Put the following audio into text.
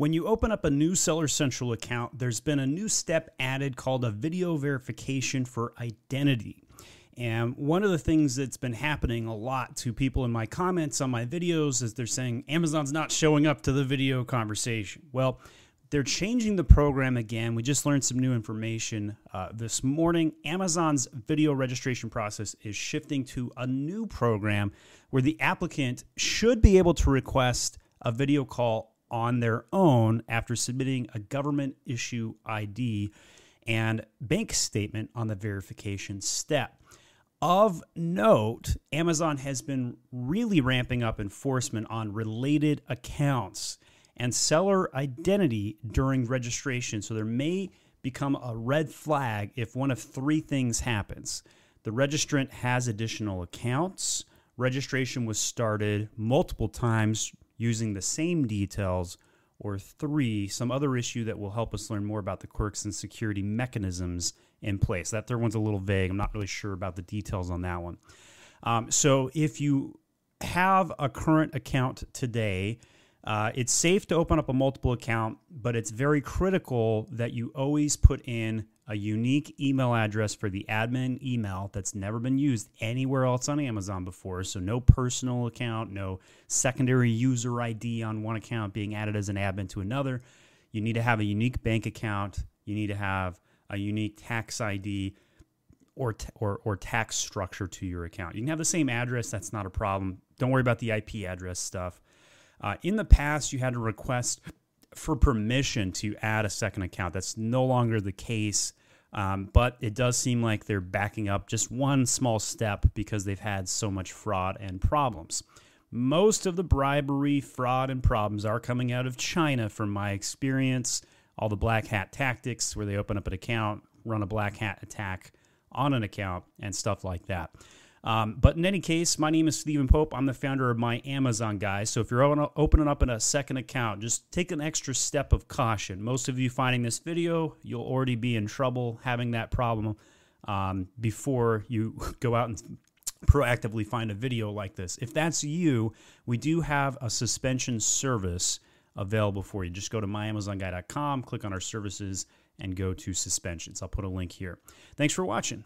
When you open up a new Seller Central account, there's been a new step added called a video verification for identity. And one of the things that's been happening a lot to people in my comments on my videos is they're saying Amazon's not showing up to the video conversation. Well, they're changing the program again. We just learned some new information uh, this morning. Amazon's video registration process is shifting to a new program where the applicant should be able to request a video call on their own after submitting a government issue ID and bank statement on the verification step. Of note, Amazon has been really ramping up enforcement on related accounts and seller identity during registration. So there may become a red flag if one of three things happens. The registrant has additional accounts, registration was started multiple times using the same details, or three, some other issue that will help us learn more about the quirks and security mechanisms in place. That third one's a little vague. I'm not really sure about the details on that one. Um, so if you have a current account today, uh, it's safe to open up a multiple account, but it's very critical that you always put in a unique email address for the admin email that's never been used anywhere else on Amazon before. So, no personal account, no secondary user ID on one account being added as an admin to another. You need to have a unique bank account, you need to have a unique tax ID. Or, t- or, or tax structure to your account. You can have the same address, that's not a problem. Don't worry about the IP address stuff. Uh, in the past, you had to request for permission to add a second account. That's no longer the case. Um, but it does seem like they're backing up just one small step because they've had so much fraud and problems. Most of the bribery, fraud, and problems are coming out of China, from my experience. All the black hat tactics where they open up an account, run a black hat attack on an account, and stuff like that. Um, but in any case, my name is Stephen Pope. I'm the founder of my Amazon guy. So if you're opening up in a second account, just take an extra step of caution. Most of you finding this video, you'll already be in trouble having that problem um, before you go out and proactively find a video like this. If that's you, we do have a suspension service available for you. Just go to myamazonguy.com, click on our services, and go to suspensions. I'll put a link here. Thanks for watching.